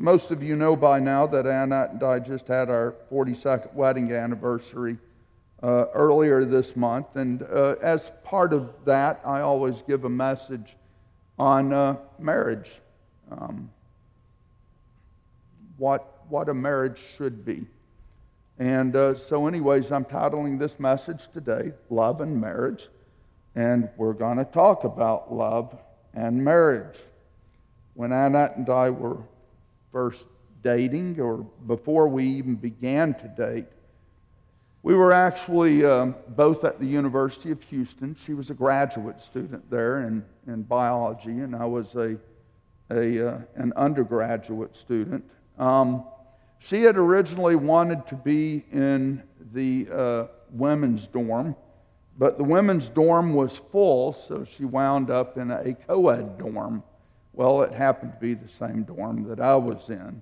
most of you know by now that Annette and I just had our 42nd wedding anniversary uh, earlier this month. And uh, as part of that, I always give a message on uh, marriage. Um, what, what a marriage should be. And uh, so, anyways, I'm titling this message today Love and Marriage. And we're going to talk about love and marriage. When Annette and I were first dating, or before we even began to date, we were actually um, both at the University of Houston. She was a graduate student there in, in biology, and I was a, a, uh, an undergraduate student. Um, she had originally wanted to be in the uh, women's dorm, but the women's dorm was full, so she wound up in a co ed dorm. Well, it happened to be the same dorm that I was in.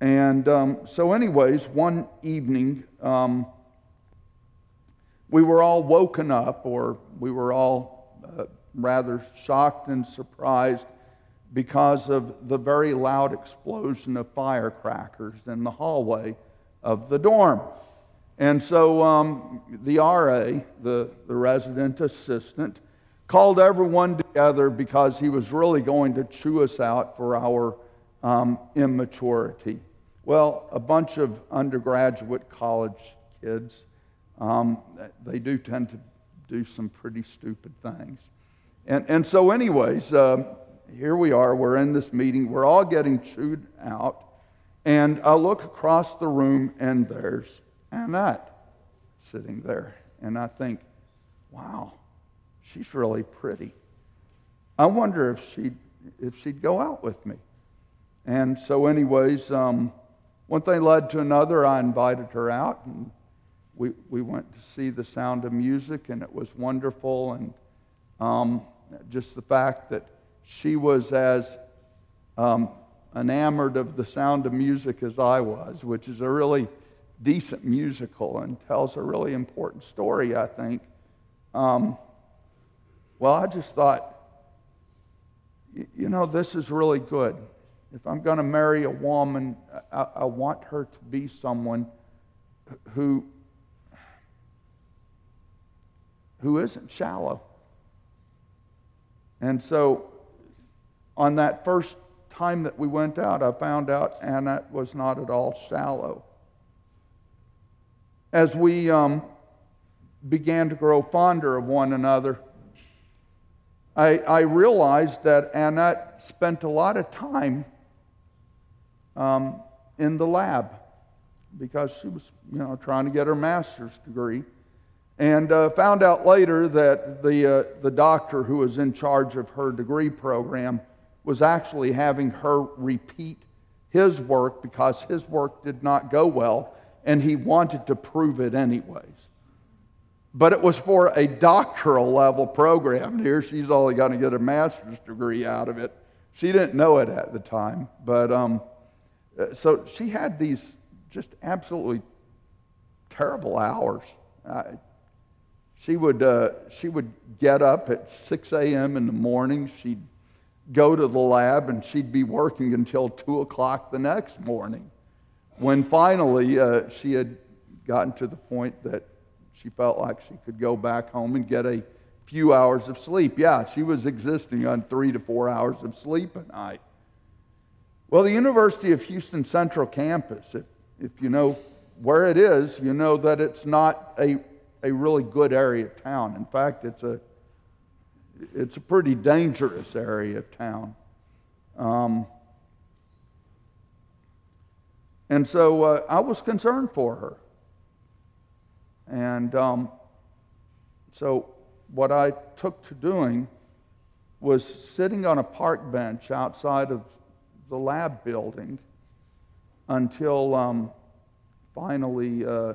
And um, so, anyways, one evening, um, we were all woken up, or we were all uh, rather shocked and surprised because of the very loud explosion of firecrackers in the hallway of the dorm. And so um, the RA, the, the resident assistant, called everyone together because he was really going to chew us out for our um, immaturity. Well, a bunch of undergraduate college kids, um, they do tend to do some pretty stupid things. And, and so, anyways, uh, here we are, we're in this meeting, we're all getting chewed out, and I look across the room and there's Annette sitting there. And I think, wow, she's really pretty. I wonder if she'd, if she'd go out with me. And so, anyways, um, one thing led to another. I invited her out, and we, we went to see The Sound of Music, and it was wonderful. And um, just the fact that she was as um, enamored of the sound of music as I was, which is a really decent musical and tells a really important story, I think. Um, well, I just thought, you know, this is really good. If I'm going to marry a woman, I, I want her to be someone who, who isn't shallow. And so on that first time that we went out, I found out Anna was not at all shallow. As we um, began to grow fonder of one another, I, I realized that Annette spent a lot of time um, in the lab because she was, you know, trying to get her master's degree. And uh, found out later that the, uh, the doctor who was in charge of her degree program was actually having her repeat his work because his work did not go well and he wanted to prove it anyways. But it was for a doctoral level program. Here she's only going to get a master's degree out of it. She didn't know it at the time. But um, so she had these just absolutely terrible hours. Uh, she, would, uh, she would get up at 6 a.m. in the morning. She'd go to the lab and she'd be working until 2 o'clock the next morning. When finally uh, she had gotten to the point that she felt like she could go back home and get a few hours of sleep. Yeah, she was existing on three to four hours of sleep a night. Well, the University of Houston Central Campus, if, if you know where it is, you know that it's not a, a really good area of town. In fact, it's a it's a pretty dangerous area of town. Um, and so uh, I was concerned for her. And um, so what I took to doing was sitting on a park bench outside of the lab building until um, finally uh,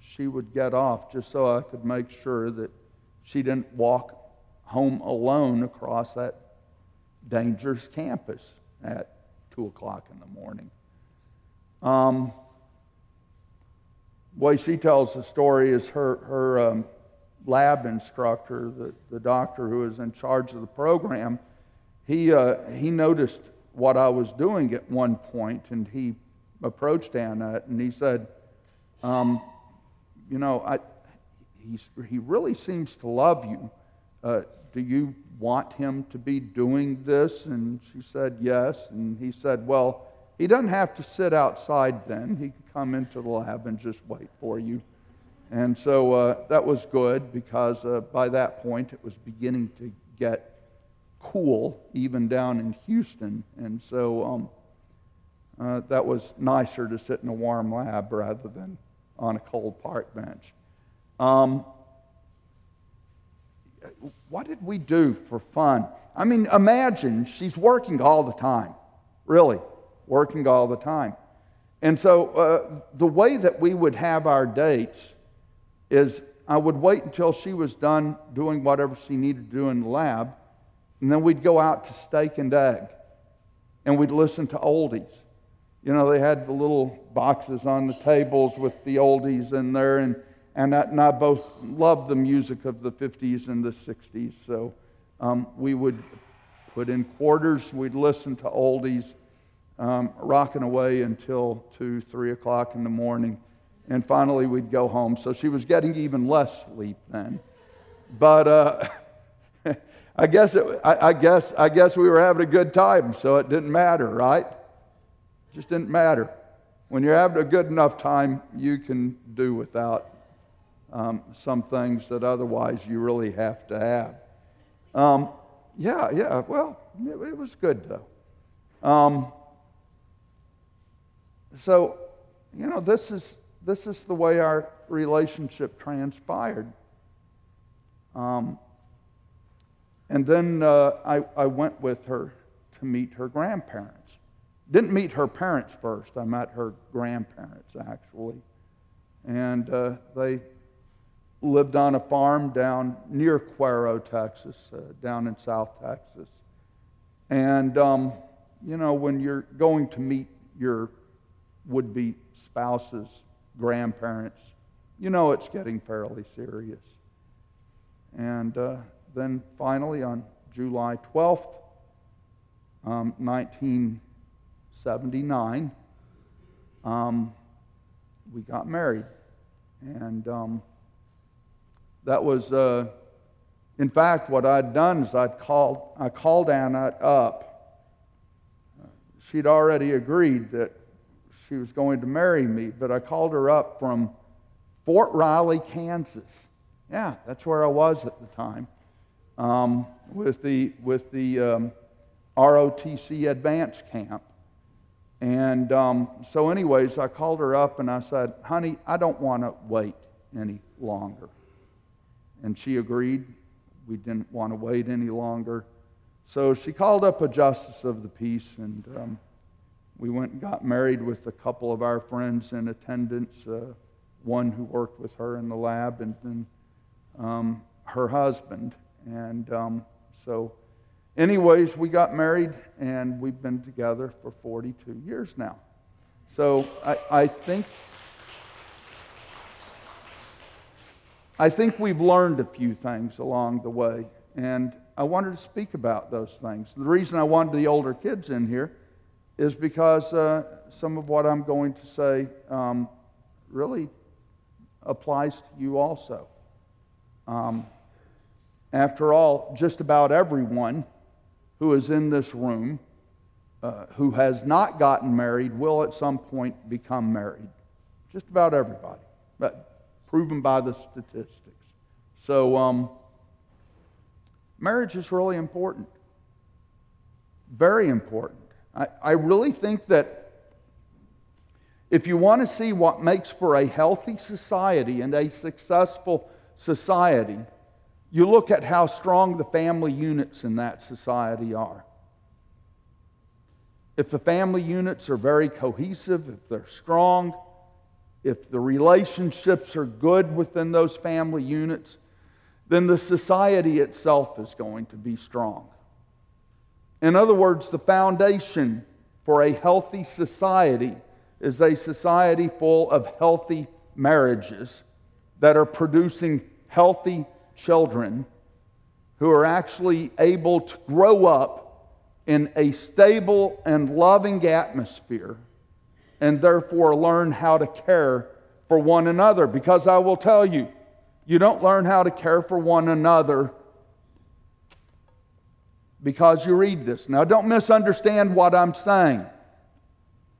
she would get off, just so I could make sure that she didn't walk home alone across that dangerous campus at 2 o'clock in the morning. Um, way she tells the story is her, her um, lab instructor, the, the doctor who is in charge of the program, he, uh, he noticed what I was doing at one point, and he approached Annette and he said, um, You know, I, he really seems to love you. Uh, do you want him to be doing this? And she said, Yes. And he said, Well, he doesn't have to sit outside then. He can come into the lab and just wait for you. And so uh, that was good because uh, by that point it was beginning to get cool, even down in Houston. And so um, uh, that was nicer to sit in a warm lab rather than on a cold park bench. Um, what did we do for fun? I mean, imagine she's working all the time, really, working all the time. And so uh, the way that we would have our dates is I would wait until she was done doing whatever she needed to do in the lab, and then we'd go out to steak and egg, and we'd listen to oldies. You know, they had the little boxes on the tables with the oldies in there, and, and, I, and I both loved the music of the 50s and the 60s. So um, we would put in quarters, we'd listen to oldies, um, rocking away until 2, 3 o'clock in the morning and finally we'd go home. So she was getting even less sleep then. But uh, I guess it, I, I, guess I guess we were having a good time, so it didn't matter, right? It just didn't matter. When you're having a good enough time, you can do without um, some things that otherwise you really have to have. Um, yeah, yeah. Well, it, it was good though. Um, so, you know, this is this is the way our relationship transpired. Um, and then uh, I, I went with her to meet her grandparents. Didn't meet her parents first, I met her grandparents actually. And uh, they lived on a farm down near Cuero, Texas, uh, down in South Texas. And, um, you know, when you're going to meet your would be spouse's grandparents, you know it's getting fairly serious. And uh, then finally, on July 12th, um, 1979, um, we got married. And um, that was, uh, in fact, what I'd done is I'd called, I called Annette up. She'd already agreed that she was going to marry me, but I called her up from Fort Riley, Kansas. Yeah, that's where I was at the time um, with the, with the um, ROTC Advance Camp. And um, so, anyways, I called her up and I said, honey, I don't want to wait any longer. And she agreed. We didn't want to wait any longer. So she called up a justice of the peace and um, we went and got married with a couple of our friends in attendance, uh, one who worked with her in the lab, and then um, her husband. And um, so, anyways, we got married, and we've been together for 42 years now. So I, I think. I think we've learned a few things along the way, and I wanted to speak about those things. The reason I wanted the older kids in here is because uh, some of what I'm going to say um, really applies to you also. Um, after all, just about everyone who is in this room uh, who has not gotten married will at some point become married. Just about everybody, but proven by the statistics. So, um, marriage is really important. Very important. I, I really think that if you want to see what makes for a healthy society and a successful society, you look at how strong the family units in that society are. If the family units are very cohesive, if they're strong, if the relationships are good within those family units, then the society itself is going to be strong. In other words, the foundation for a healthy society is a society full of healthy marriages that are producing healthy children who are actually able to grow up in a stable and loving atmosphere and therefore learn how to care for one another. Because I will tell you, you don't learn how to care for one another because you read this. Now, don't misunderstand what I'm saying.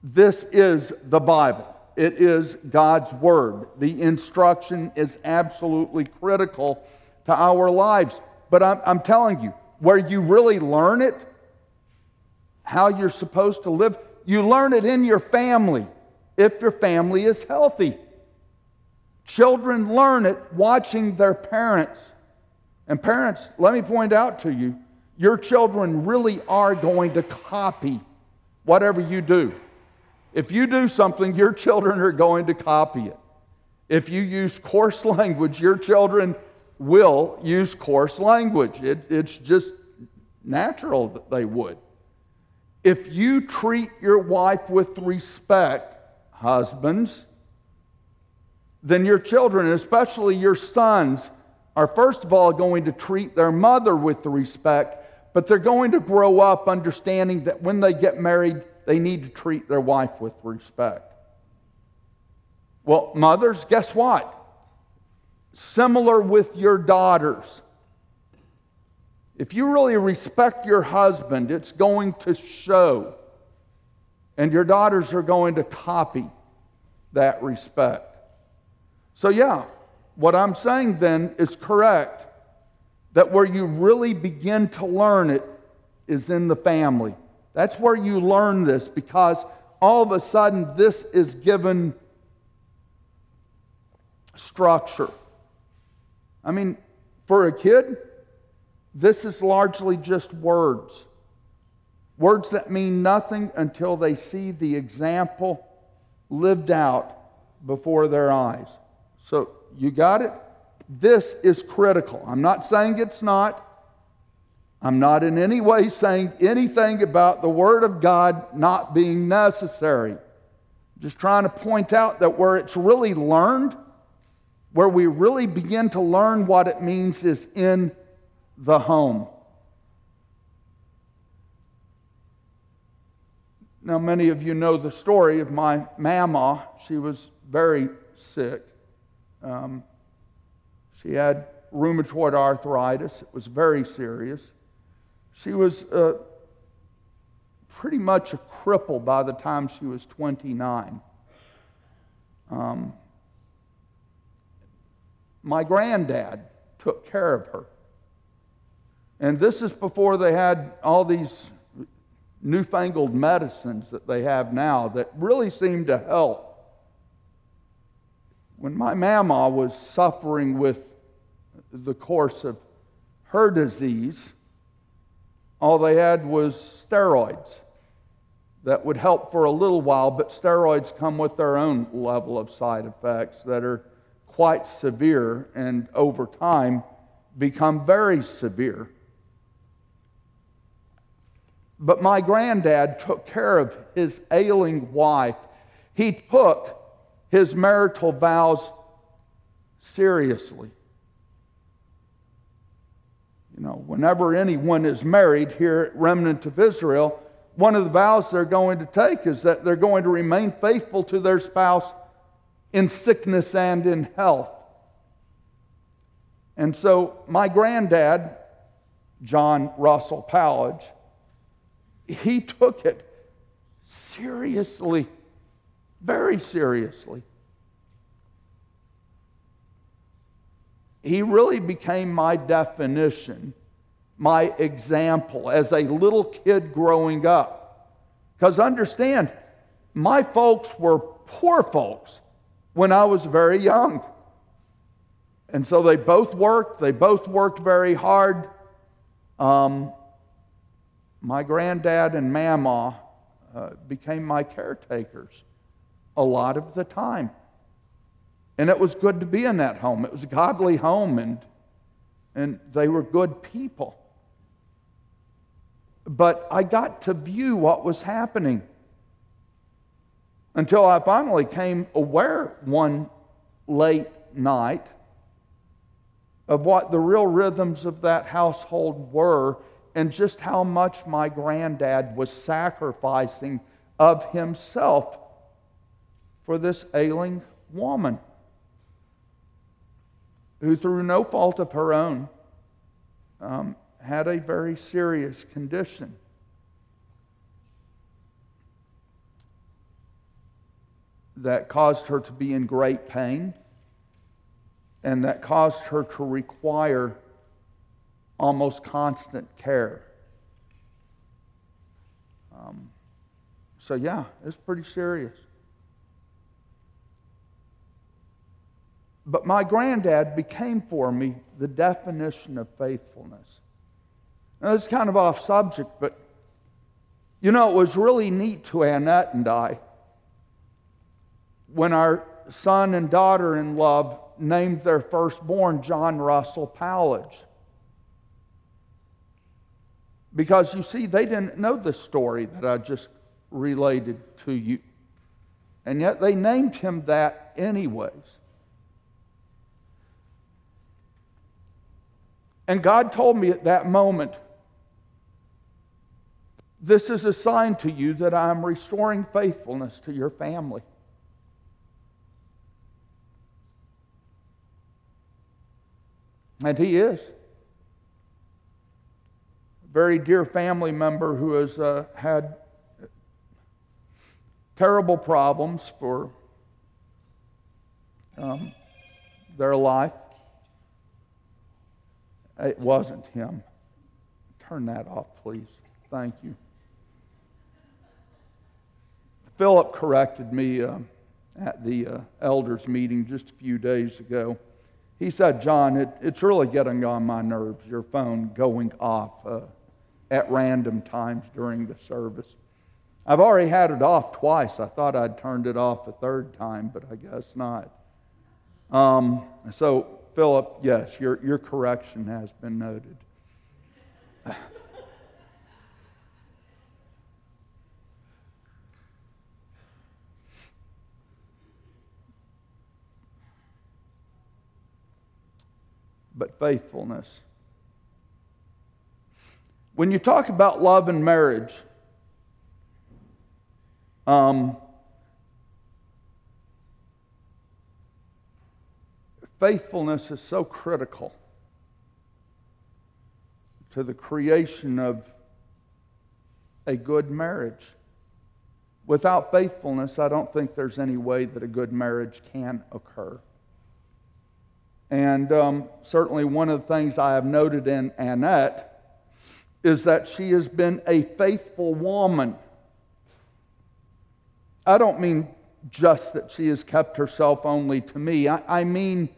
This is the Bible, it is God's Word. The instruction is absolutely critical to our lives. But I'm, I'm telling you, where you really learn it, how you're supposed to live, you learn it in your family if your family is healthy. Children learn it watching their parents. And parents, let me point out to you, your children really are going to copy whatever you do. If you do something, your children are going to copy it. If you use coarse language, your children will use coarse language. It, it's just natural that they would. If you treat your wife with respect, husbands, then your children, especially your sons, are first of all going to treat their mother with the respect but they're going to grow up understanding that when they get married, they need to treat their wife with respect. Well, mothers, guess what? Similar with your daughters. If you really respect your husband, it's going to show. And your daughters are going to copy that respect. So, yeah, what I'm saying then is correct that where you really begin to learn it is in the family. That's where you learn this because all of a sudden this is given structure. I mean, for a kid, this is largely just words. Words that mean nothing until they see the example lived out before their eyes. So, you got it? This is critical. I'm not saying it's not. I'm not in any way saying anything about the Word of God not being necessary. Just trying to point out that where it's really learned, where we really begin to learn what it means, is in the home. Now, many of you know the story of my mama. She was very sick. Um, she had rheumatoid arthritis. It was very serious. She was uh, pretty much a cripple by the time she was 29. Um, my granddad took care of her. And this is before they had all these newfangled medicines that they have now that really seem to help. When my mama was suffering with the course of her disease, all they had was steroids that would help for a little while, but steroids come with their own level of side effects that are quite severe and over time become very severe. But my granddad took care of his ailing wife. He took his marital vows seriously. You know, whenever anyone is married here at Remnant of Israel, one of the vows they're going to take is that they're going to remain faithful to their spouse in sickness and in health. And so, my granddad, John Russell Powledge, he took it seriously, very seriously. He really became my definition, my example as a little kid growing up. Because understand, my folks were poor folks when I was very young. And so they both worked, they both worked very hard. Um, my granddad and mama uh, became my caretakers a lot of the time. And it was good to be in that home. It was a godly home, and, and they were good people. But I got to view what was happening until I finally came aware one late night of what the real rhythms of that household were and just how much my granddad was sacrificing of himself for this ailing woman who, through no fault of her own, um, had a very serious condition. That caused her to be in great pain and that caused her to require almost constant care. Um, so, yeah, it's pretty serious. But my granddad became for me the definition of faithfulness. Now, it's kind of off subject, but you know, it was really neat to Annette and I when our son and daughter in love named their firstborn John Russell Powledge. Because you see, they didn't know the story that I just related to you. And yet they named him that anyways. And God told me at that moment, this is a sign to you that I am restoring faithfulness to your family. And he is. A very dear family member who has uh, had terrible problems for um, their life. It wasn't him. Turn that off, please. Thank you. Philip corrected me uh, at the uh, elders' meeting just a few days ago. He said, John, it, it's really getting on my nerves, your phone going off uh, at random times during the service. I've already had it off twice. I thought I'd turned it off a third time, but I guess not. Um, so, Philip, yes, your, your correction has been noted. but faithfulness. When you talk about love and marriage, um, faithfulness is so critical to the creation of a good marriage. Without faithfulness, I don't think there's any way that a good marriage can occur. And um, certainly, one of the things I have noted in Annette is that she has been a faithful woman. I don't mean just that she has kept herself only to me, I, I mean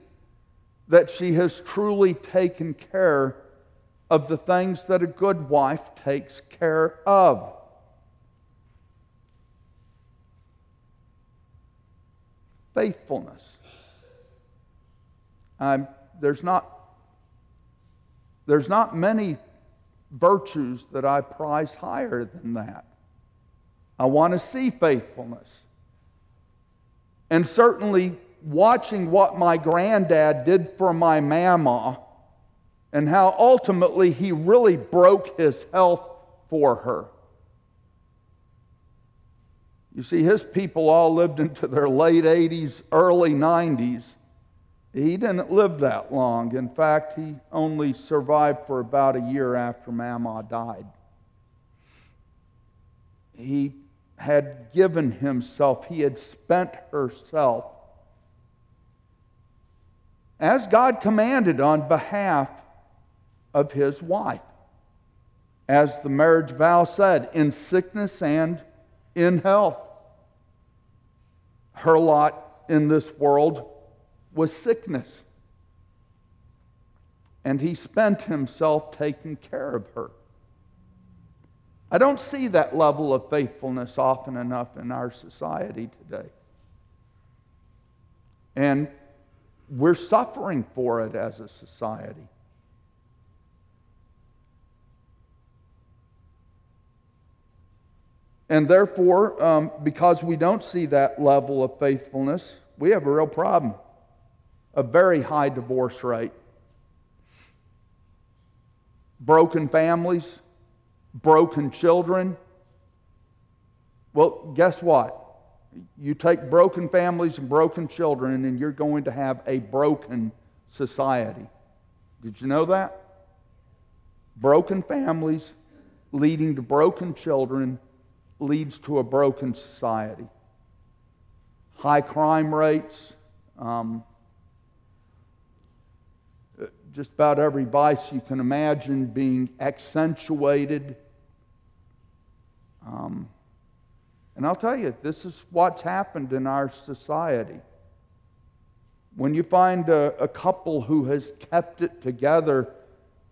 that she has truly taken care of the things that a good wife takes care of. Faithfulness. Um, there's, not, there's not many virtues that I prize higher than that. I want to see faithfulness. And certainly, watching what my granddad did for my mama and how ultimately he really broke his health for her. You see, his people all lived into their late 80s, early 90s. He didn't live that long. In fact, he only survived for about a year after Mama died. He had given himself, he had spent herself as God commanded on behalf of his wife. As the marriage vow said, in sickness and in health. Her lot in this world was sickness. And he spent himself taking care of her. I don't see that level of faithfulness often enough in our society today. And we're suffering for it as a society. And therefore, um, because we don't see that level of faithfulness, we have a real problem a very high divorce rate. broken families, broken children. Well, guess what? You take broken families and broken children, and you're going to have a broken society. Did you know that? Broken families leading to broken children leads to a broken society. High crime rates, um, just about every vice you can imagine being accentuated. Um, and I'll tell you, this is what's happened in our society. When you find a, a couple who has kept it together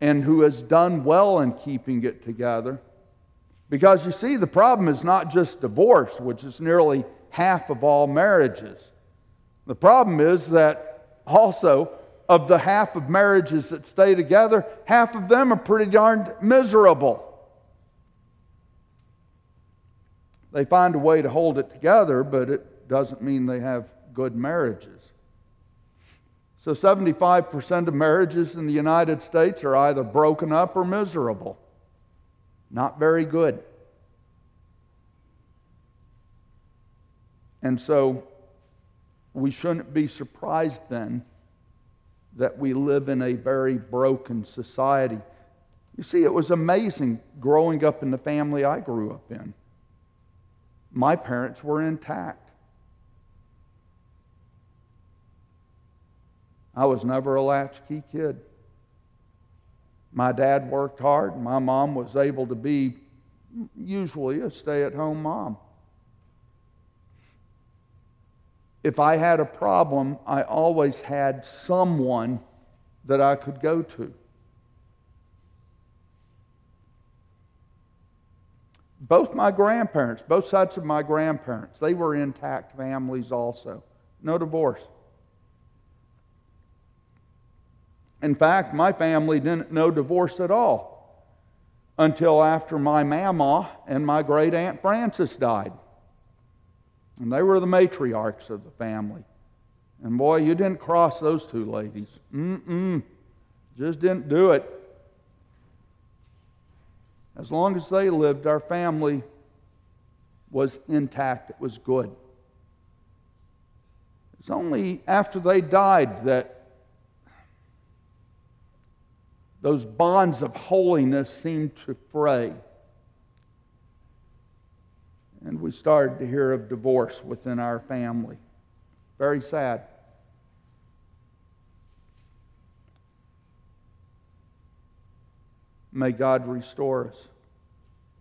and who has done well in keeping it together, because you see, the problem is not just divorce, which is nearly half of all marriages. The problem is that also, of the half of marriages that stay together, half of them are pretty darn miserable. They find a way to hold it together, but it doesn't mean they have good marriages. So 75% of marriages in the United States are either broken up or miserable. Not very good. And so we shouldn't be surprised then that we live in a very broken society. You see, it was amazing growing up in the family I grew up in. My parents were intact. I was never a latchkey kid. My dad worked hard. and My mom was able to be usually a stay at home mom. If I had a problem, I always had someone that I could go to. Both my grandparents, both sides of my grandparents, they were intact families also. No divorce. In fact, my family didn't know divorce at all until after my mama and my great aunt Frances died. And they were the matriarchs of the family. And boy, you didn't cross those two ladies. Mm-mm. Just didn't do it. As long as they lived, our family was intact. It was good. It's only after they died that those bonds of holiness seemed to fray. And we started to hear of divorce within our family. Very sad. May God restore us.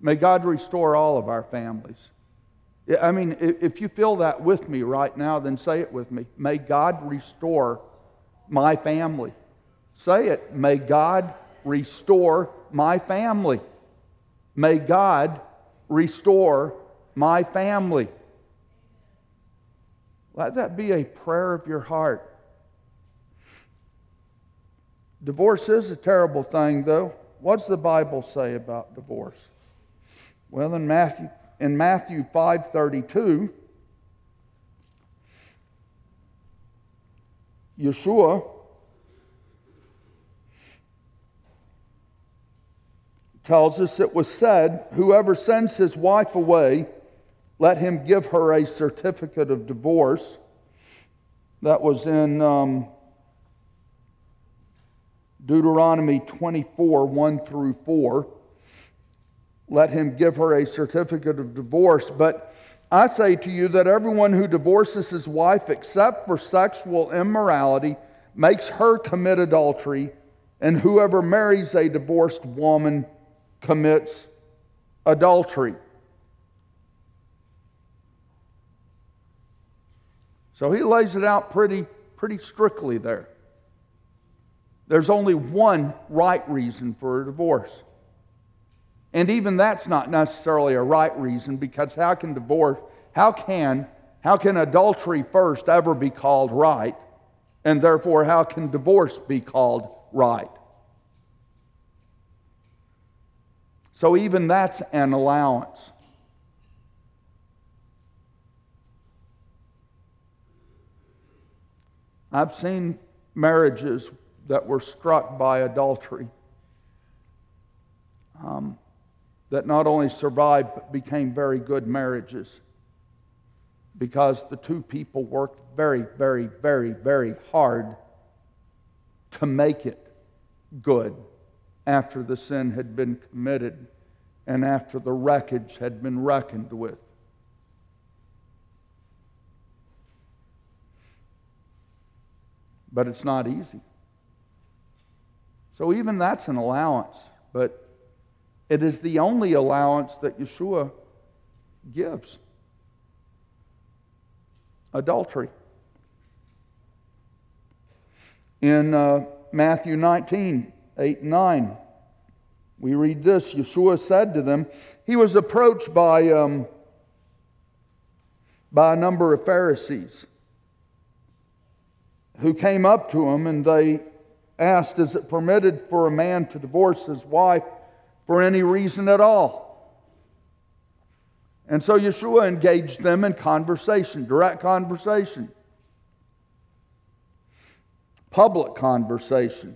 May God restore all of our families. I mean, if you feel that with me right now, then say it with me. May God restore my family. Say it. May God restore my family. May God restore my family. Let that be a prayer of your heart. Divorce is a terrible thing, though. What does the Bible say about divorce? Well, in Matthew, in Matthew 5:32, Yeshua tells us it was said, Whoever sends his wife away, let him give her a certificate of divorce. That was in um, Deuteronomy 24 1 through 4. Let him give her a certificate of divorce. But I say to you that everyone who divorces his wife except for sexual immorality makes her commit adultery, and whoever marries a divorced woman commits adultery. So he lays it out pretty, pretty strictly there. There's only one right reason for a divorce. And even that's not necessarily a right reason because how can divorce, how can, how can adultery first ever be called right? And therefore, how can divorce be called right? So even that's an allowance. I've seen marriages that were struck by adultery. um, that not only survived but became very good marriages because the two people worked very, very, very, very hard to make it good after the sin had been committed and after the wreckage had been reckoned with. But it's not easy. So, even that's an allowance, but it is the only allowance that Yeshua gives adultery. In uh, Matthew 19, 8 and 9, we read this Yeshua said to them, He was approached by, um, by a number of Pharisees who came up to him and they asked, Is it permitted for a man to divorce his wife for any reason at all? And so Yeshua engaged them in conversation, direct conversation, public conversation.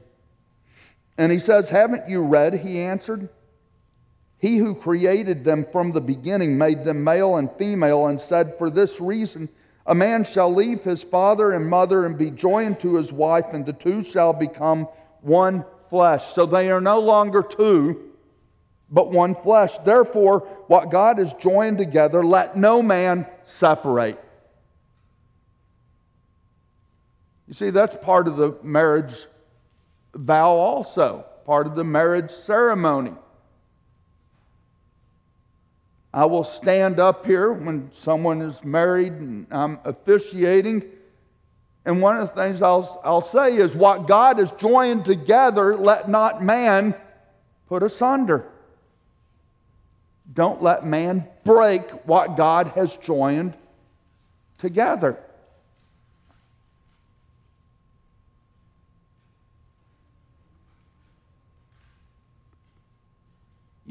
And he says, Haven't you read? He answered. He who created them from the beginning made them male and female and said, For this reason, a man shall leave his father and mother and be joined to his wife, and the two shall become one flesh. So they are no longer two, but one flesh. Therefore, what God has joined together, let no man separate. You see, that's part of the marriage vow, also, part of the marriage ceremony. I will stand up here when someone is married and I'm officiating. And one of the things I'll, I'll say is, What God has joined together, let not man put asunder. Don't let man break what God has joined together.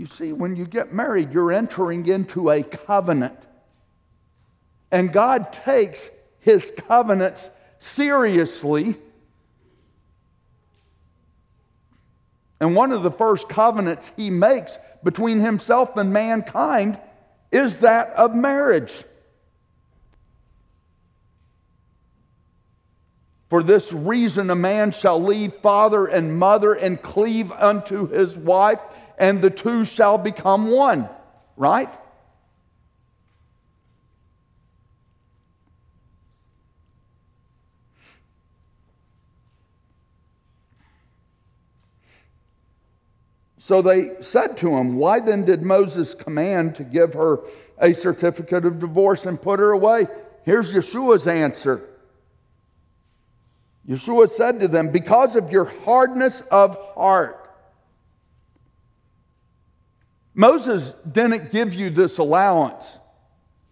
You see, when you get married, you're entering into a covenant. And God takes his covenants seriously. And one of the first covenants he makes between himself and mankind is that of marriage. For this reason, a man shall leave father and mother and cleave unto his wife, and the two shall become one. Right? So they said to him, Why then did Moses command to give her a certificate of divorce and put her away? Here's Yeshua's answer. Yeshua said to them, Because of your hardness of heart. Moses didn't give you this allowance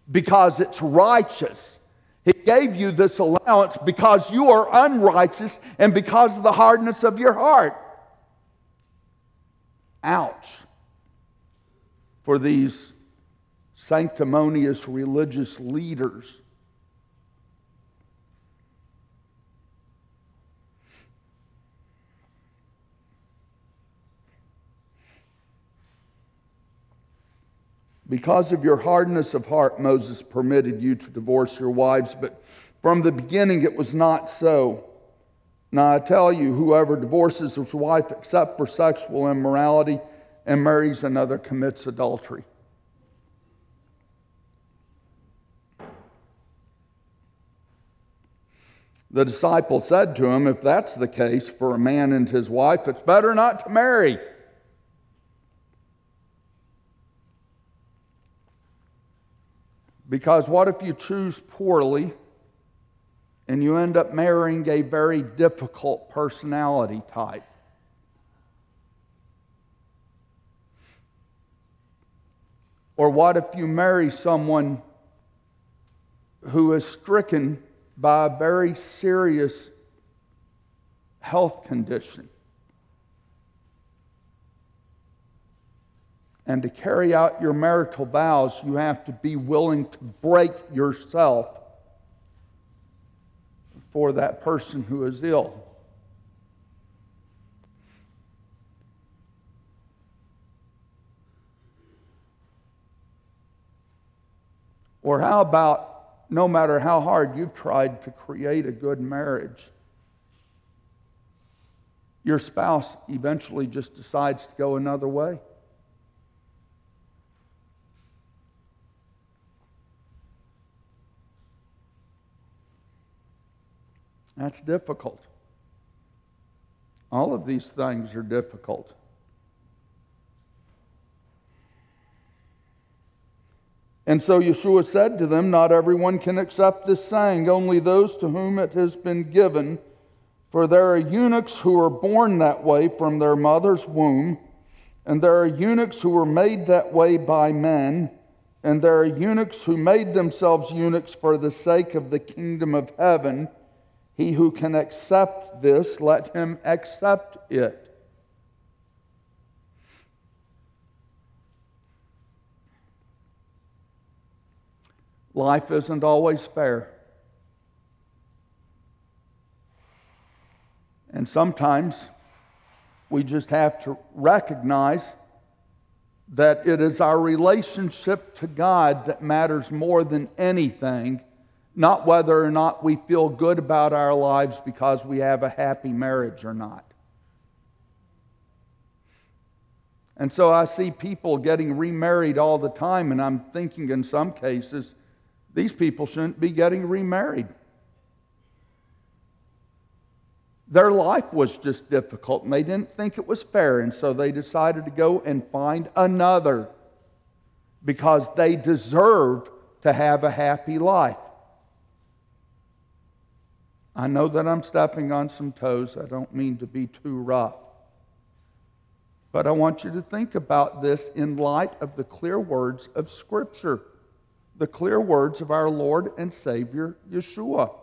because it's righteous. He gave you this allowance because you are unrighteous and because of the hardness of your heart. Ouch for these sanctimonious religious leaders. Because of your hardness of heart, Moses permitted you to divorce your wives, but from the beginning it was not so. Now I tell you, whoever divorces his wife except for sexual immorality and marries another commits adultery. The disciple said to him, If that's the case for a man and his wife, it's better not to marry. Because what if you choose poorly and you end up marrying a very difficult personality type. Or what if you marry someone who is stricken by a very serious health condition? And to carry out your marital vows, you have to be willing to break yourself for that person who is ill. Or how about no matter how hard you've tried to create a good marriage, your spouse eventually just decides to go another way? That's difficult. All of these things are difficult. And so Yeshua said to them, Not everyone can accept this saying, only those to whom it has been given. For there are eunuchs who are born that way from their mother's womb, and there are eunuchs who were made that way by men, and there are eunuchs who made themselves eunuchs for the sake of the kingdom of heaven. He who can accept this, let him accept it. Life isn't always fair. And sometimes we just have to recognize that it is our relationship to God that matters more than anything not whether or not we feel good about our lives because we have a happy marriage or not. And so I see people getting remarried all the time, and I'm thinking in some cases, these people shouldn't be getting remarried. Their life was just difficult, and they didn't think it was fair, and so they decided to go and find another because they deserve to have a happy life. I know that I'm stepping on some toes. I don't mean to be too rough. But I want you to think about this in light of the clear words of Scripture, the clear words of our Lord and Savior, Yeshua.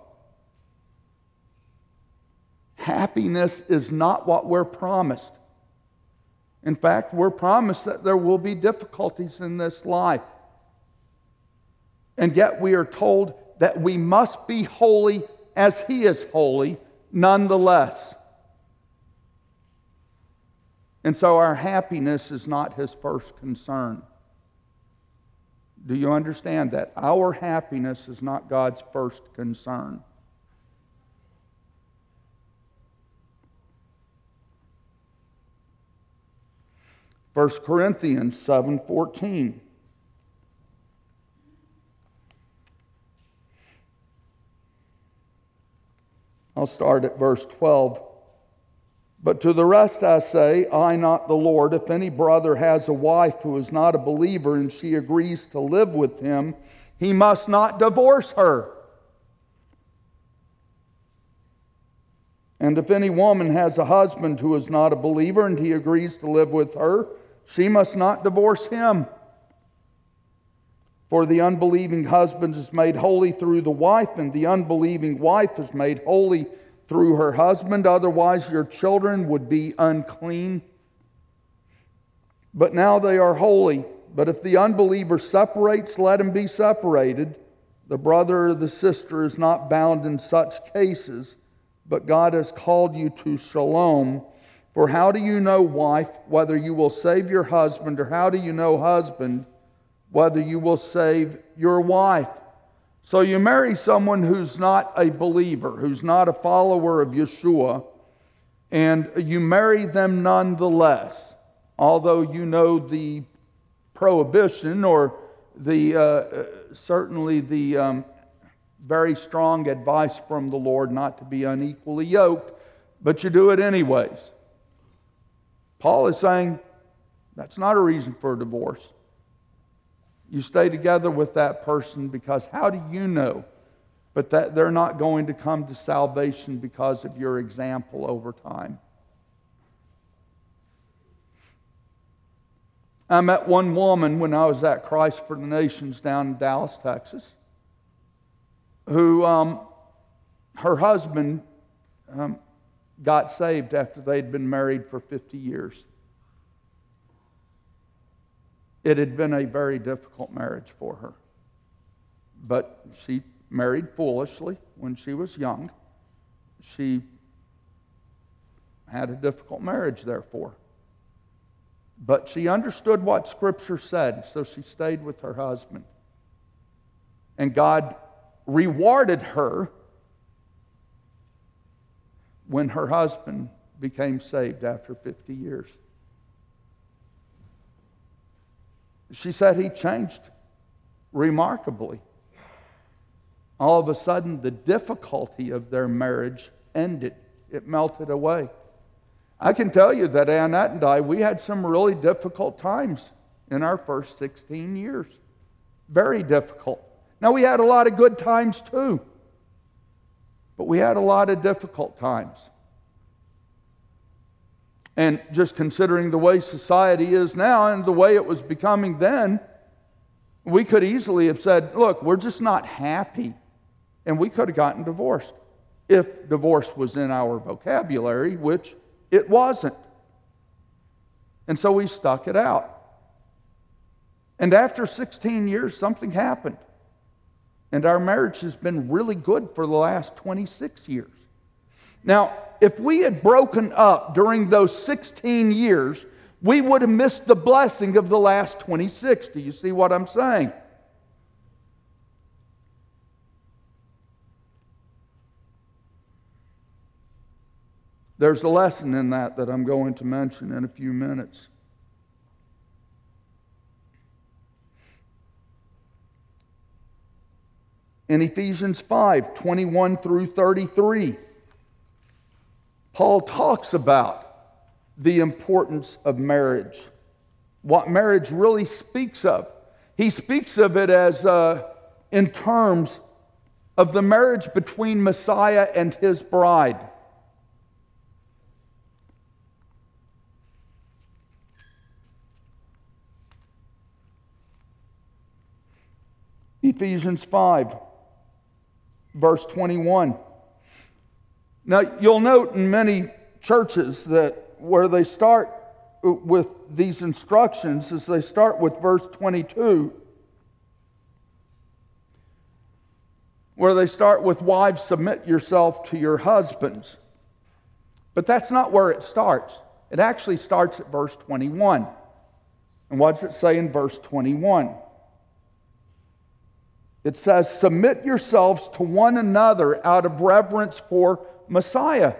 Happiness is not what we're promised. In fact, we're promised that there will be difficulties in this life. And yet we are told that we must be holy as he is holy nonetheless. And so our happiness is not his first concern. Do you understand that? Our happiness is not God's first concern. First Corinthians 7:14 I'll start at verse 12. But to the rest I say, I, not the Lord, if any brother has a wife who is not a believer and she agrees to live with him, he must not divorce her. And if any woman has a husband who is not a believer and he agrees to live with her, she must not divorce him. For the unbelieving husband is made holy through the wife, and the unbelieving wife is made holy through her husband. Otherwise, your children would be unclean. But now they are holy. But if the unbeliever separates, let him be separated. The brother or the sister is not bound in such cases, but God has called you to shalom. For how do you know, wife, whether you will save your husband, or how do you know, husband? Whether you will save your wife. So you marry someone who's not a believer, who's not a follower of Yeshua, and you marry them nonetheless, although you know the prohibition or the uh, uh, certainly the um, very strong advice from the Lord not to be unequally yoked, but you do it anyways. Paul is saying that's not a reason for a divorce. You stay together with that person because how do you know? But that they're not going to come to salvation because of your example over time. I met one woman when I was at Christ for the Nations down in Dallas, Texas, who um, her husband um, got saved after they'd been married for 50 years. It had been a very difficult marriage for her. But she married foolishly when she was young. She had a difficult marriage, therefore. But she understood what Scripture said, so she stayed with her husband. And God rewarded her when her husband became saved after 50 years. She said he changed remarkably. All of a sudden, the difficulty of their marriage ended, it melted away. I can tell you that Annette and I, we had some really difficult times in our first 16 years. Very difficult. Now, we had a lot of good times too, but we had a lot of difficult times. And just considering the way society is now and the way it was becoming then, we could easily have said, look, we're just not happy. And we could have gotten divorced if divorce was in our vocabulary, which it wasn't. And so we stuck it out. And after 16 years, something happened. And our marriage has been really good for the last 26 years. Now, if we had broken up during those 16 years, we would have missed the blessing of the last 26. Do you see what I'm saying? There's a lesson in that that I'm going to mention in a few minutes. In Ephesians 5 21 through 33, Paul talks about the importance of marriage, what marriage really speaks of. He speaks of it as uh, in terms of the marriage between Messiah and his bride. Ephesians 5, verse 21. Now, you'll note in many churches that where they start with these instructions is they start with verse 22, where they start with, Wives, submit yourself to your husbands. But that's not where it starts. It actually starts at verse 21. And what does it say in verse 21? It says, Submit yourselves to one another out of reverence for Messiah.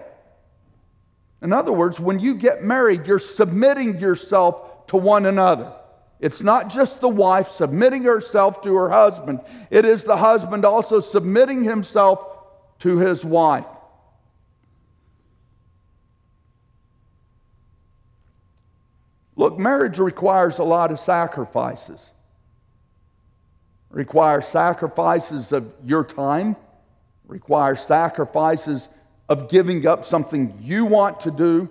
In other words, when you get married, you're submitting yourself to one another. It's not just the wife submitting herself to her husband, it is the husband also submitting himself to his wife. Look, marriage requires a lot of sacrifices. Requires sacrifices of your time, requires sacrifices of giving up something you want to do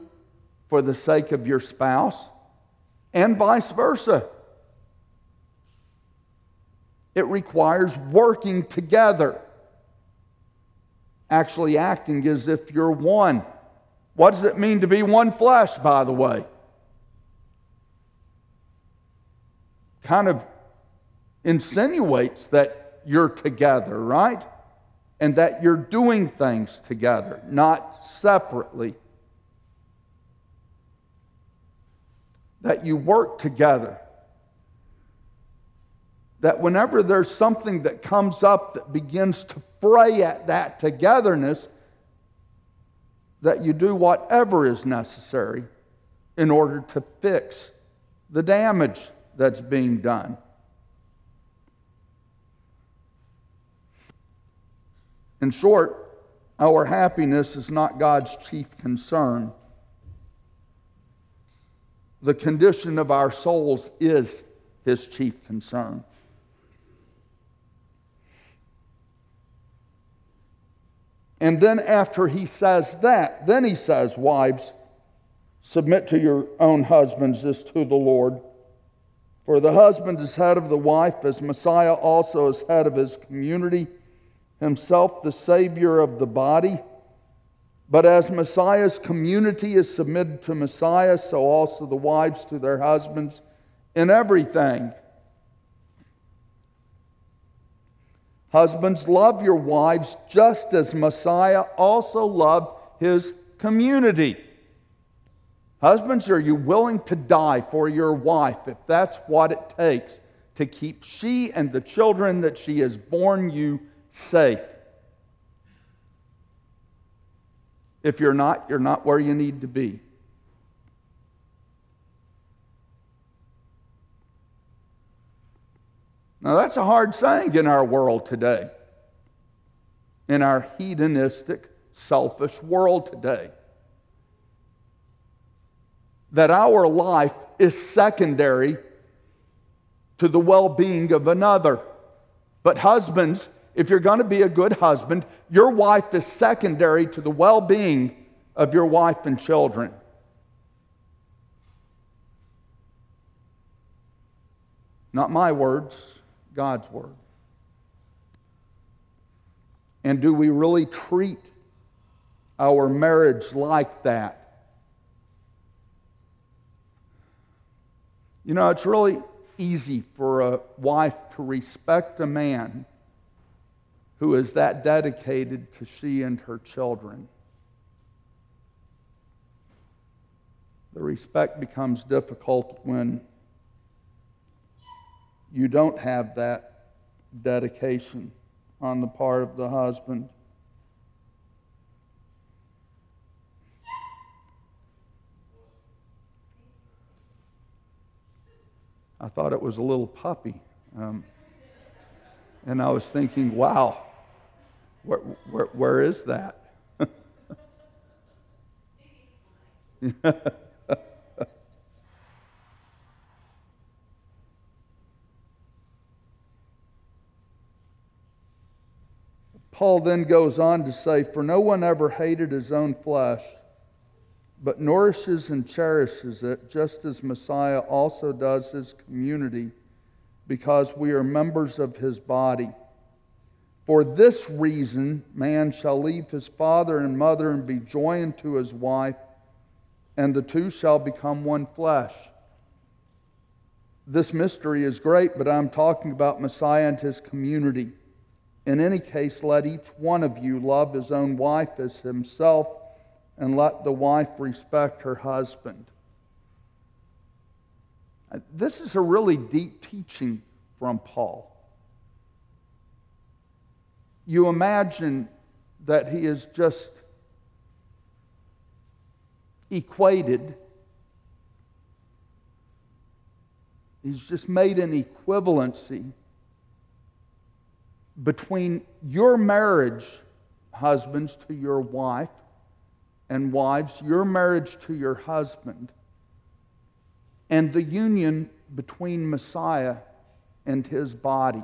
for the sake of your spouse, and vice versa. It requires working together, actually acting as if you're one. What does it mean to be one flesh, by the way? Kind of insinuates that you're together, right? And that you're doing things together, not separately. That you work together. That whenever there's something that comes up that begins to fray at that togetherness, that you do whatever is necessary in order to fix the damage that's being done. In short, our happiness is not God's chief concern. The condition of our souls is his chief concern. And then, after he says that, then he says, Wives, submit to your own husbands as to the Lord. For the husband is head of the wife, as Messiah also is head of his community himself the Savior of the body. But as Messiah's community is submitted to Messiah, so also the wives to their husbands in everything. Husbands, love your wives just as Messiah also loved his community. Husbands, are you willing to die for your wife if that's what it takes to keep she and the children that she has borne you safe. If you're not, you're not where you need to be. Now, that's a hard saying in our world today, in our hedonistic, selfish world today. That our life is secondary to the well being of another. But, husbands, if you're going to be a good husband, your wife is secondary to the well being of your wife and children. Not my words, God's word. And do we really treat our marriage like that? You know, it's really easy for a wife to respect a man who is that dedicated to she and her children. The respect becomes difficult when you don't have that dedication on the part of the husband. I thought it was a little puppy. Um, and I was thinking, wow, where, where, where is that? Paul then goes on to say, For no one ever hated his own flesh, but nourishes and cherishes it, just as Messiah also does his community, because we are members of his body. For this reason, man shall leave his father and mother and be joined to his wife, and the two shall become one flesh. This mystery is great, but I'm talking about Messiah and his community. In any case, let each one of you love his own wife as himself, and let the wife respect her husband. This is a really deep teaching from Paul. You imagine that he is just equated, he's just made an equivalency between your marriage, husbands, to your wife, and wives, your marriage to your husband, and the union between Messiah and his body.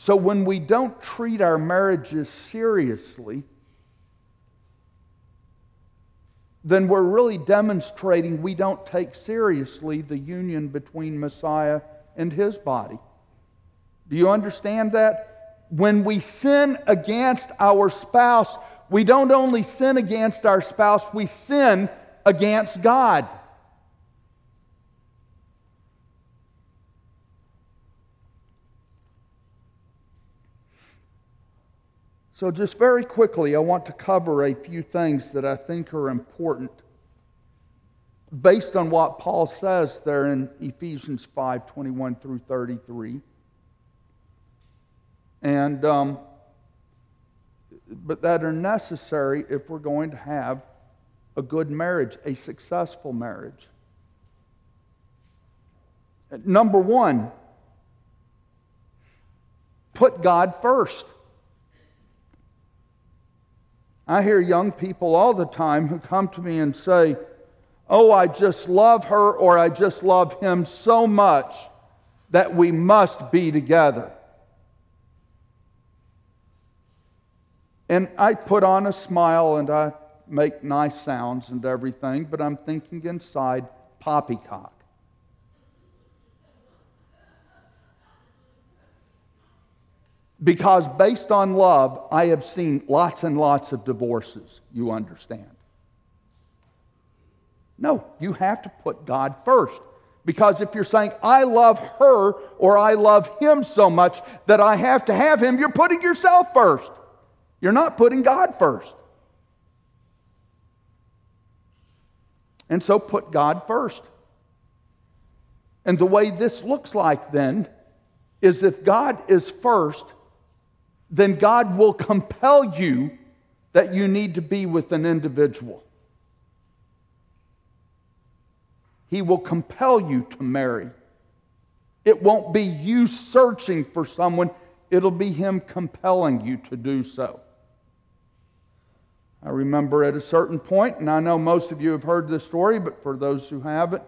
So when we don't treat our marriages seriously, then we're really demonstrating we don't take seriously the union between Messiah and his body. Do you understand that? When we sin against our spouse, we don't only sin against our spouse, we sin against God. So, just very quickly, I want to cover a few things that I think are important based on what Paul says there in Ephesians 5 21 through 33. And, um, but that are necessary if we're going to have a good marriage, a successful marriage. Number one, put God first. I hear young people all the time who come to me and say, Oh, I just love her or I just love him so much that we must be together. And I put on a smile and I make nice sounds and everything, but I'm thinking inside poppycock. Because based on love, I have seen lots and lots of divorces, you understand. No, you have to put God first. Because if you're saying, I love her or I love him so much that I have to have him, you're putting yourself first. You're not putting God first. And so put God first. And the way this looks like then is if God is first, then God will compel you that you need to be with an individual. He will compel you to marry. It won't be you searching for someone, it'll be Him compelling you to do so. I remember at a certain point, and I know most of you have heard this story, but for those who haven't,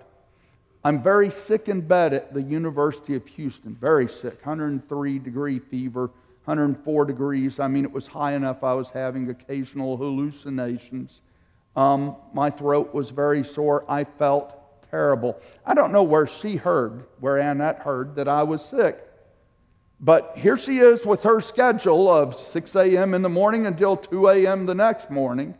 I'm very sick in bed at the University of Houston, very sick, 103 degree fever, 104 degrees. I mean, it was high enough I was having occasional hallucinations. Um, my throat was very sore. I felt terrible. I don't know where she heard, where Annette heard that I was sick. But here she is with her schedule of 6 a.m. in the morning until 2 a.m. the next morning.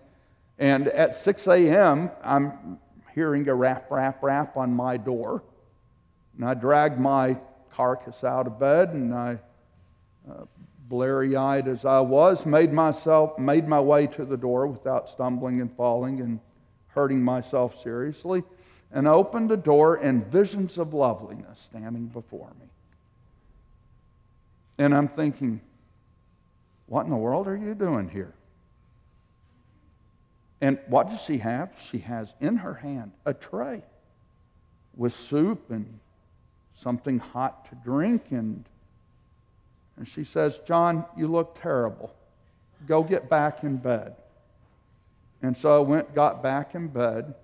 And at 6 a.m., I'm hearing a rap, rap, rap on my door. And I dragged my carcass out of bed and I, uh, blurry eyed as I was, made myself, made my way to the door without stumbling and falling and hurting myself seriously and opened the door, and visions of loveliness standing before me. And I'm thinking, what in the world are you doing here? And what does she have? She has in her hand a tray with soup and something hot to drink. And, and she says, John, you look terrible. Go get back in bed. And so I went, got back in bed.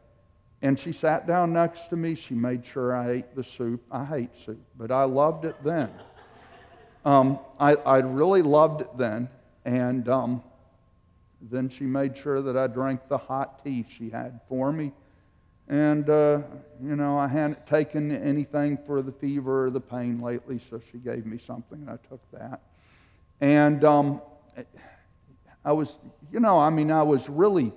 And she sat down next to me. She made sure I ate the soup. I hate soup, but I loved it then. Um, I, I really loved it then. And um, then she made sure that I drank the hot tea she had for me. And, uh, you know, I hadn't taken anything for the fever or the pain lately, so she gave me something, and I took that. And um, I was, you know, I mean, I was really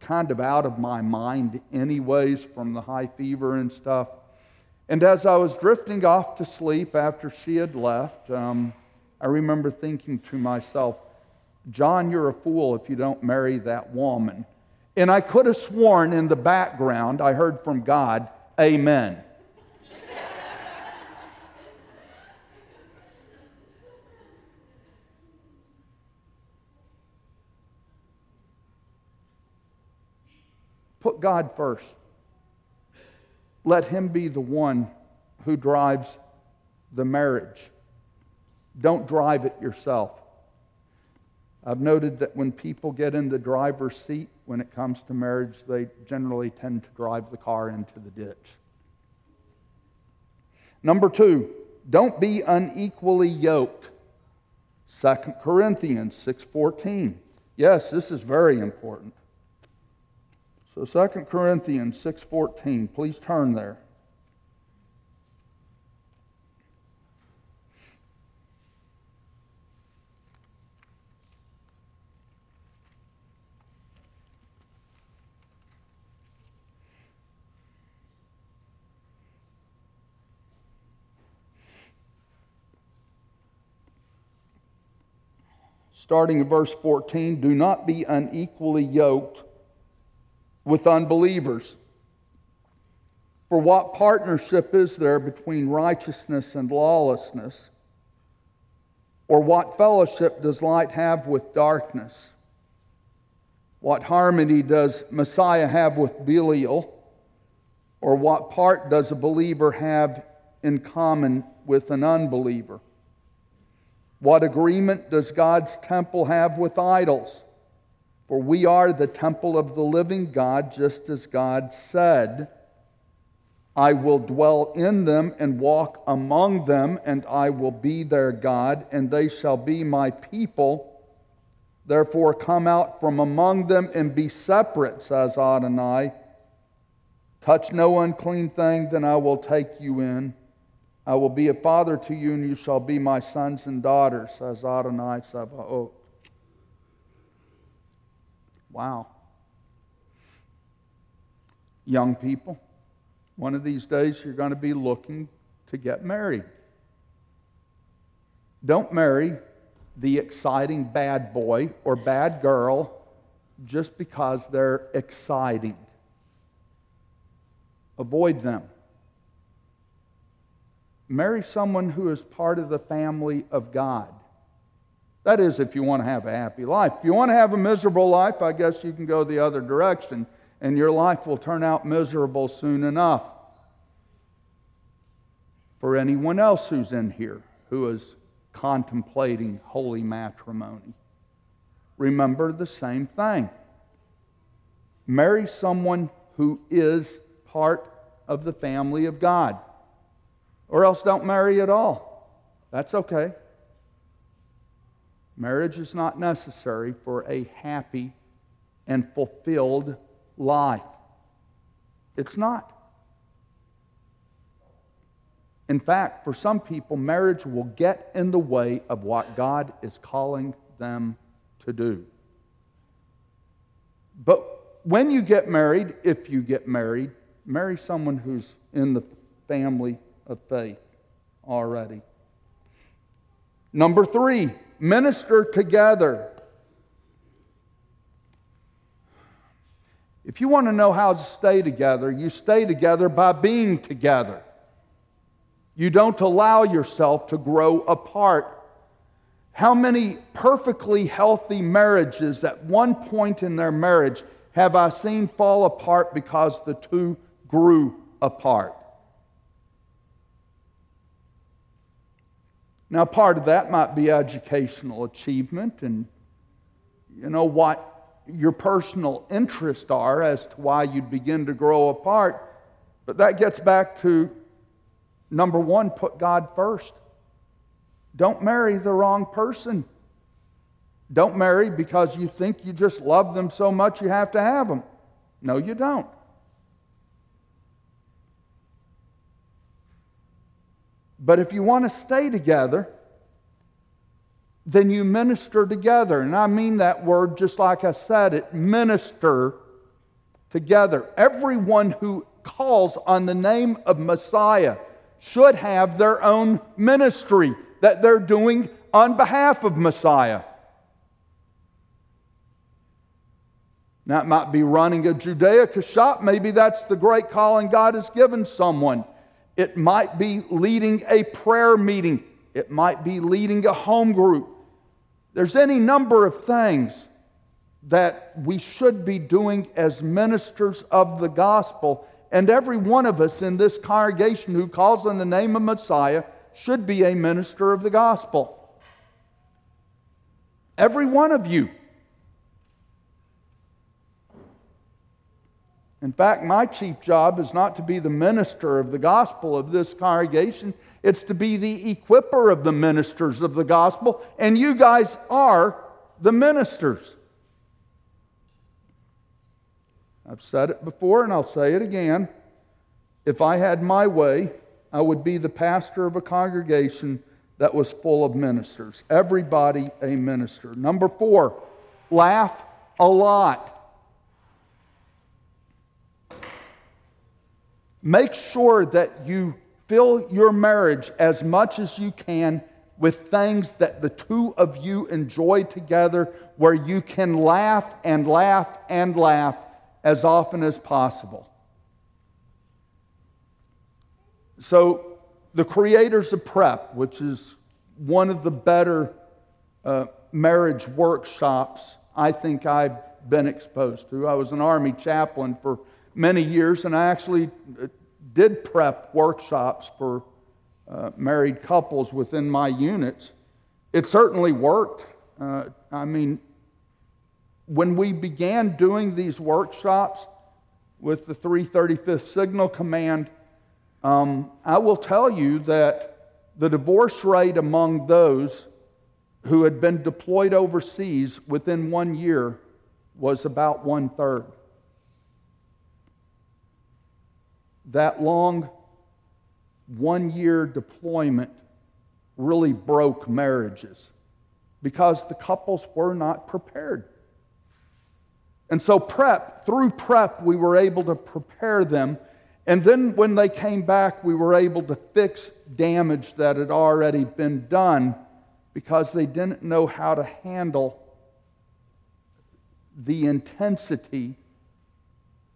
kind of out of my mind, anyways, from the high fever and stuff. And as I was drifting off to sleep after she had left, um, I remember thinking to myself, John, you're a fool if you don't marry that woman. And I could have sworn in the background I heard from God, Amen. Put God first. Let Him be the one who drives the marriage. Don't drive it yourself. I've noted that when people get in the driver's seat when it comes to marriage, they generally tend to drive the car into the ditch. Number two, don't be unequally yoked. 2 Corinthians 6:14. Yes, this is very important. So 2 Corinthians 6:14, please turn there. Starting in verse 14, do not be unequally yoked with unbelievers. For what partnership is there between righteousness and lawlessness? Or what fellowship does light have with darkness? What harmony does Messiah have with Belial? Or what part does a believer have in common with an unbeliever? What agreement does God's temple have with idols? For we are the temple of the living God, just as God said, I will dwell in them and walk among them, and I will be their God, and they shall be my people. Therefore, come out from among them and be separate, says Adonai. Touch no unclean thing, then I will take you in. I will be a father to you, and you shall be my sons and daughters, says Adonai Sabaoth. Wow. Young people, one of these days you're going to be looking to get married. Don't marry the exciting bad boy or bad girl just because they're exciting. avoid them. Marry someone who is part of the family of God. That is, if you want to have a happy life. If you want to have a miserable life, I guess you can go the other direction, and your life will turn out miserable soon enough. For anyone else who's in here who is contemplating holy matrimony, remember the same thing. Marry someone who is part of the family of God. Or else don't marry at all. That's okay. Marriage is not necessary for a happy and fulfilled life. It's not. In fact, for some people, marriage will get in the way of what God is calling them to do. But when you get married, if you get married, marry someone who's in the family of faith already. Number three, minister together. If you want to know how to stay together, you stay together by being together. You don't allow yourself to grow apart. How many perfectly healthy marriages at one point in their marriage have I seen fall apart because the two grew apart? Now, part of that might be educational achievement and, you know, what your personal interests are as to why you'd begin to grow apart. But that gets back to number one, put God first. Don't marry the wrong person. Don't marry because you think you just love them so much you have to have them. No, you don't. But if you want to stay together, then you minister together. And I mean that word just like I said it minister together. Everyone who calls on the name of Messiah should have their own ministry that they're doing on behalf of Messiah. That might be running a Judaica shop. Maybe that's the great calling God has given someone. It might be leading a prayer meeting. It might be leading a home group. There's any number of things that we should be doing as ministers of the gospel and every one of us in this congregation who calls on the name of Messiah should be a minister of the gospel. Every one of you. In fact, my chief job is not to be the minister of the gospel of this congregation, it's to be the equiper of the ministers of the gospel, and you guys are the ministers. I've said it before and I'll say it again. If I had my way, I would be the pastor of a congregation that was full of ministers. Everybody a minister. Number four, laugh a lot. Make sure that you fill your marriage as much as you can with things that the two of you enjoy together, where you can laugh and laugh and laugh as often as possible. So, the creators of PREP, which is one of the better uh, marriage workshops I think I've been exposed to. I was an Army chaplain for many years, and I actually uh, did PREP workshops for uh, married couples within my units. It certainly worked. Uh, I mean, when we began doing these workshops with the 335th Signal Command, um, I will tell you that the divorce rate among those who had been deployed overseas within one year was about one third. That long one year deployment really broke marriages because the couples were not prepared. And so, prep, through prep, we were able to prepare them. And then when they came back, we were able to fix damage that had already been done because they didn't know how to handle the intensity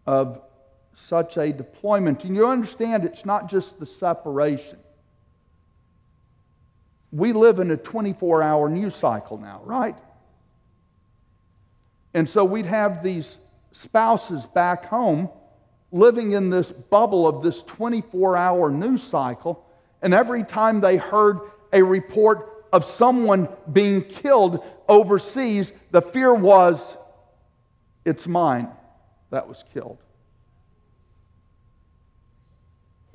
of such a deployment. And you understand it's not just the separation. We live in a 24 hour news cycle now, right? And so we'd have these spouses back home living in this bubble of this 24 hour news cycle. And every time they heard a report of someone being killed overseas, the fear was, it's mine that was killed.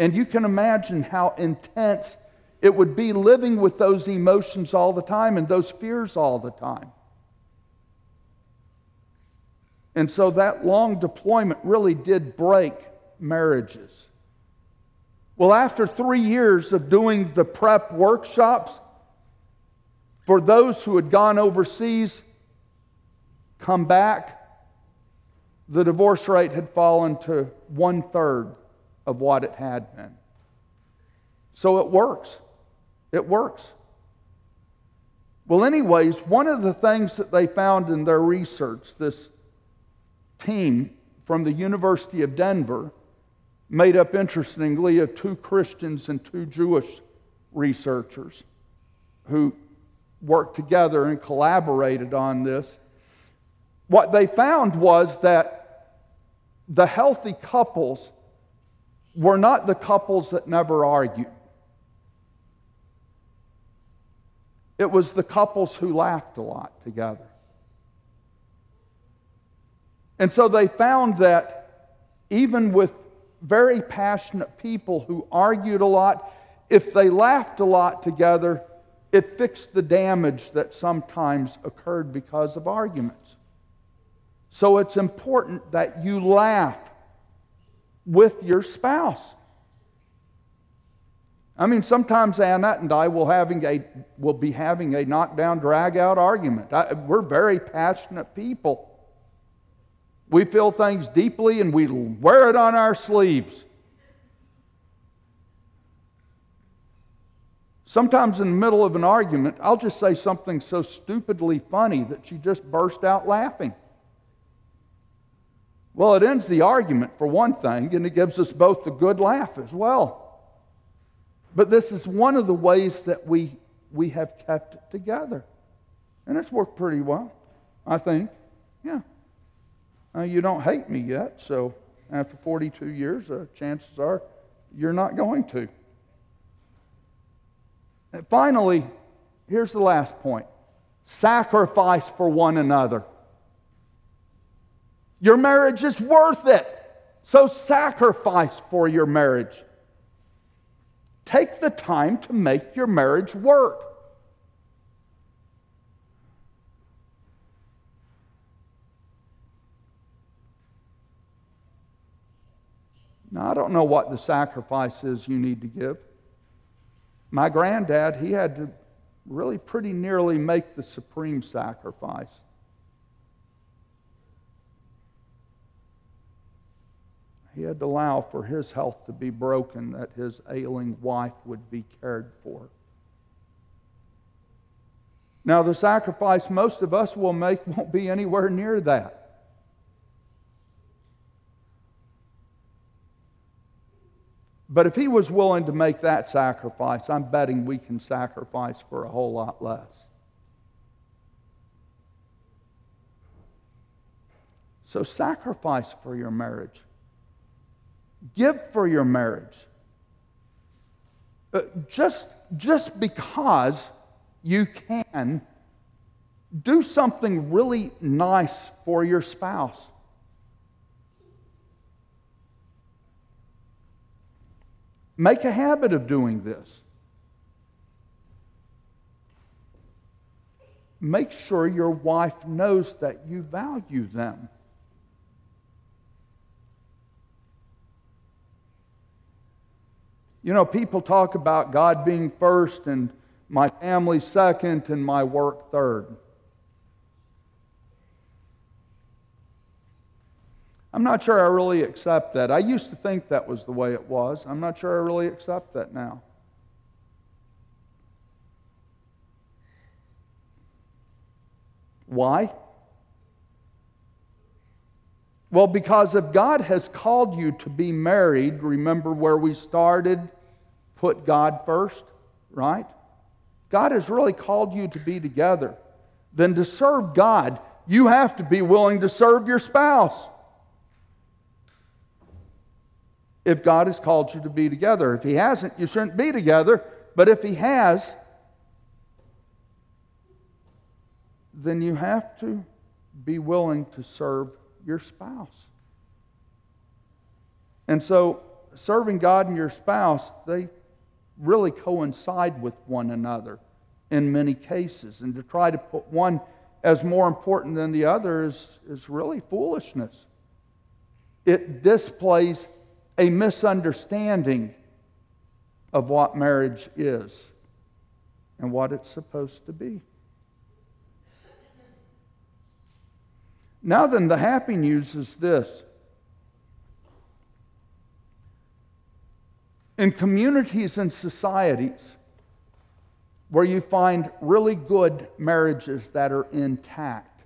And you can imagine how intense it would be living with those emotions all the time and those fears all the time. And so that long deployment really did break marriages. Well, after three years of doing the prep workshops, for those who had gone overseas, come back, the divorce rate had fallen to one third of what it had been. So it works. It works. Well, anyways, one of the things that they found in their research, this team from the University of Denver, made up interestingly of two Christians and two Jewish researchers who worked together and collaborated on this. What they found was that the healthy couples were not the couples that never argued. It was the couples who laughed a lot together. And so they found that even with very passionate people who argued a lot, if they laughed a lot together, it fixed the damage that sometimes occurred because of arguments. So it's important that you laugh with your spouse. I mean, sometimes Annette and I will, having a, will be having a knockdown, drag out argument. I, we're very passionate people. We feel things deeply and we wear it on our sleeves. Sometimes in the middle of an argument, I'll just say something so stupidly funny that she just burst out laughing. Well, it ends the argument for one thing, and it gives us both the good laugh as well. But this is one of the ways that we, we have kept it together. And it's worked pretty well, I think. Yeah. Uh, you don't hate me yet, so after 42 years, uh, chances are you're not going to. And finally, here's the last point sacrifice for one another. Your marriage is worth it. So sacrifice for your marriage. Take the time to make your marriage work. Now, I don't know what the sacrifice is you need to give. My granddad, he had to really pretty nearly make the supreme sacrifice. He had to allow for his health to be broken, that his ailing wife would be cared for. Now, the sacrifice most of us will make won't be anywhere near that. But if he was willing to make that sacrifice, I'm betting we can sacrifice for a whole lot less. So sacrifice for your marriage. Give for your marriage. Uh, just, just because you can, do something really nice for your spouse. Make a habit of doing this. Make sure your wife knows that you value them. You know, people talk about God being first and my family second and my work third. I'm not sure I really accept that. I used to think that was the way it was. I'm not sure I really accept that now. Why? Well, because if God has called you to be married, remember where we started? Put God first, right? God has really called you to be together. Then to serve God, you have to be willing to serve your spouse. If God has called you to be together. If He hasn't, you shouldn't be together. But if He has, then you have to be willing to serve your spouse. And so, serving God and your spouse, they really coincide with one another in many cases. And to try to put one as more important than the other is, is really foolishness. It displays a misunderstanding of what marriage is and what it's supposed to be. Now, then, the happy news is this. In communities and societies where you find really good marriages that are intact,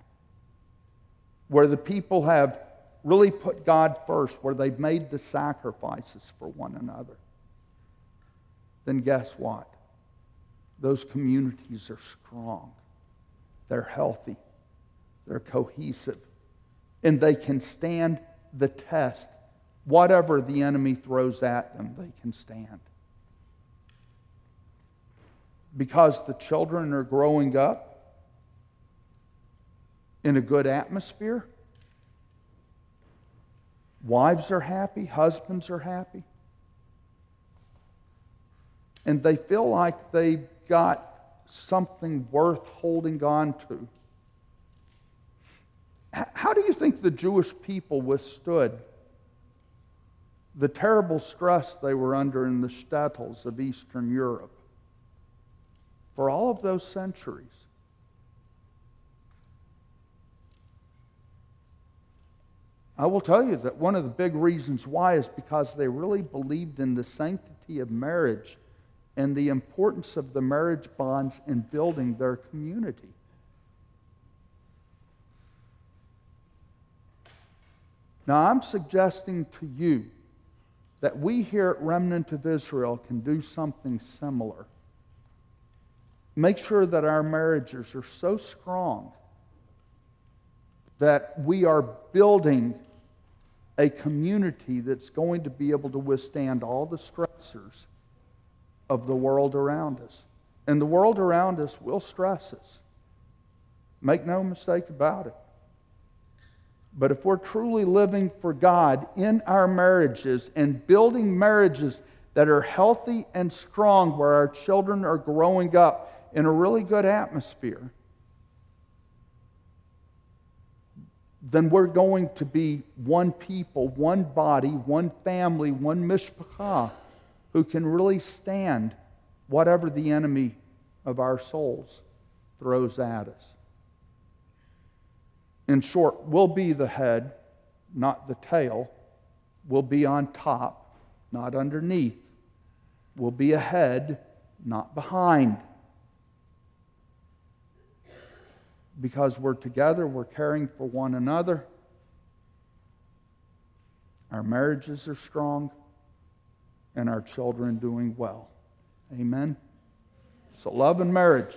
where the people have really put God first, where they've made the sacrifices for one another, then guess what? Those communities are strong, they're healthy, they're cohesive, and they can stand the test. Whatever the enemy throws at them, they can stand. Because the children are growing up in a good atmosphere. Wives are happy, husbands are happy. And they feel like they've got something worth holding on to. How do you think the Jewish people withstood the terrible stress they were under in the shtetls of Eastern Europe for all of those centuries? I will tell you that one of the big reasons why is because they really believed in the sanctity of marriage and the importance of the marriage bonds in building their community. Now, I'm suggesting to you that we here at Remnant of Israel can do something similar. Make sure that our marriages are so strong that we are building a community that's going to be able to withstand all the stressors of the world around us. And the world around us will stress us. Make no mistake about it. But if we're truly living for God in our marriages and building marriages that are healthy and strong, where our children are growing up in a really good atmosphere, then we're going to be one people, one body, one family, one mishpachah who can really stand whatever the enemy of our souls throws at us. In short, we'll be the head, not the tail. We'll be on top, not underneath. We'll be ahead, not behind. Because we're together, we're caring for one another. Our marriages are strong, and our children doing well. Amen. So, love and marriage.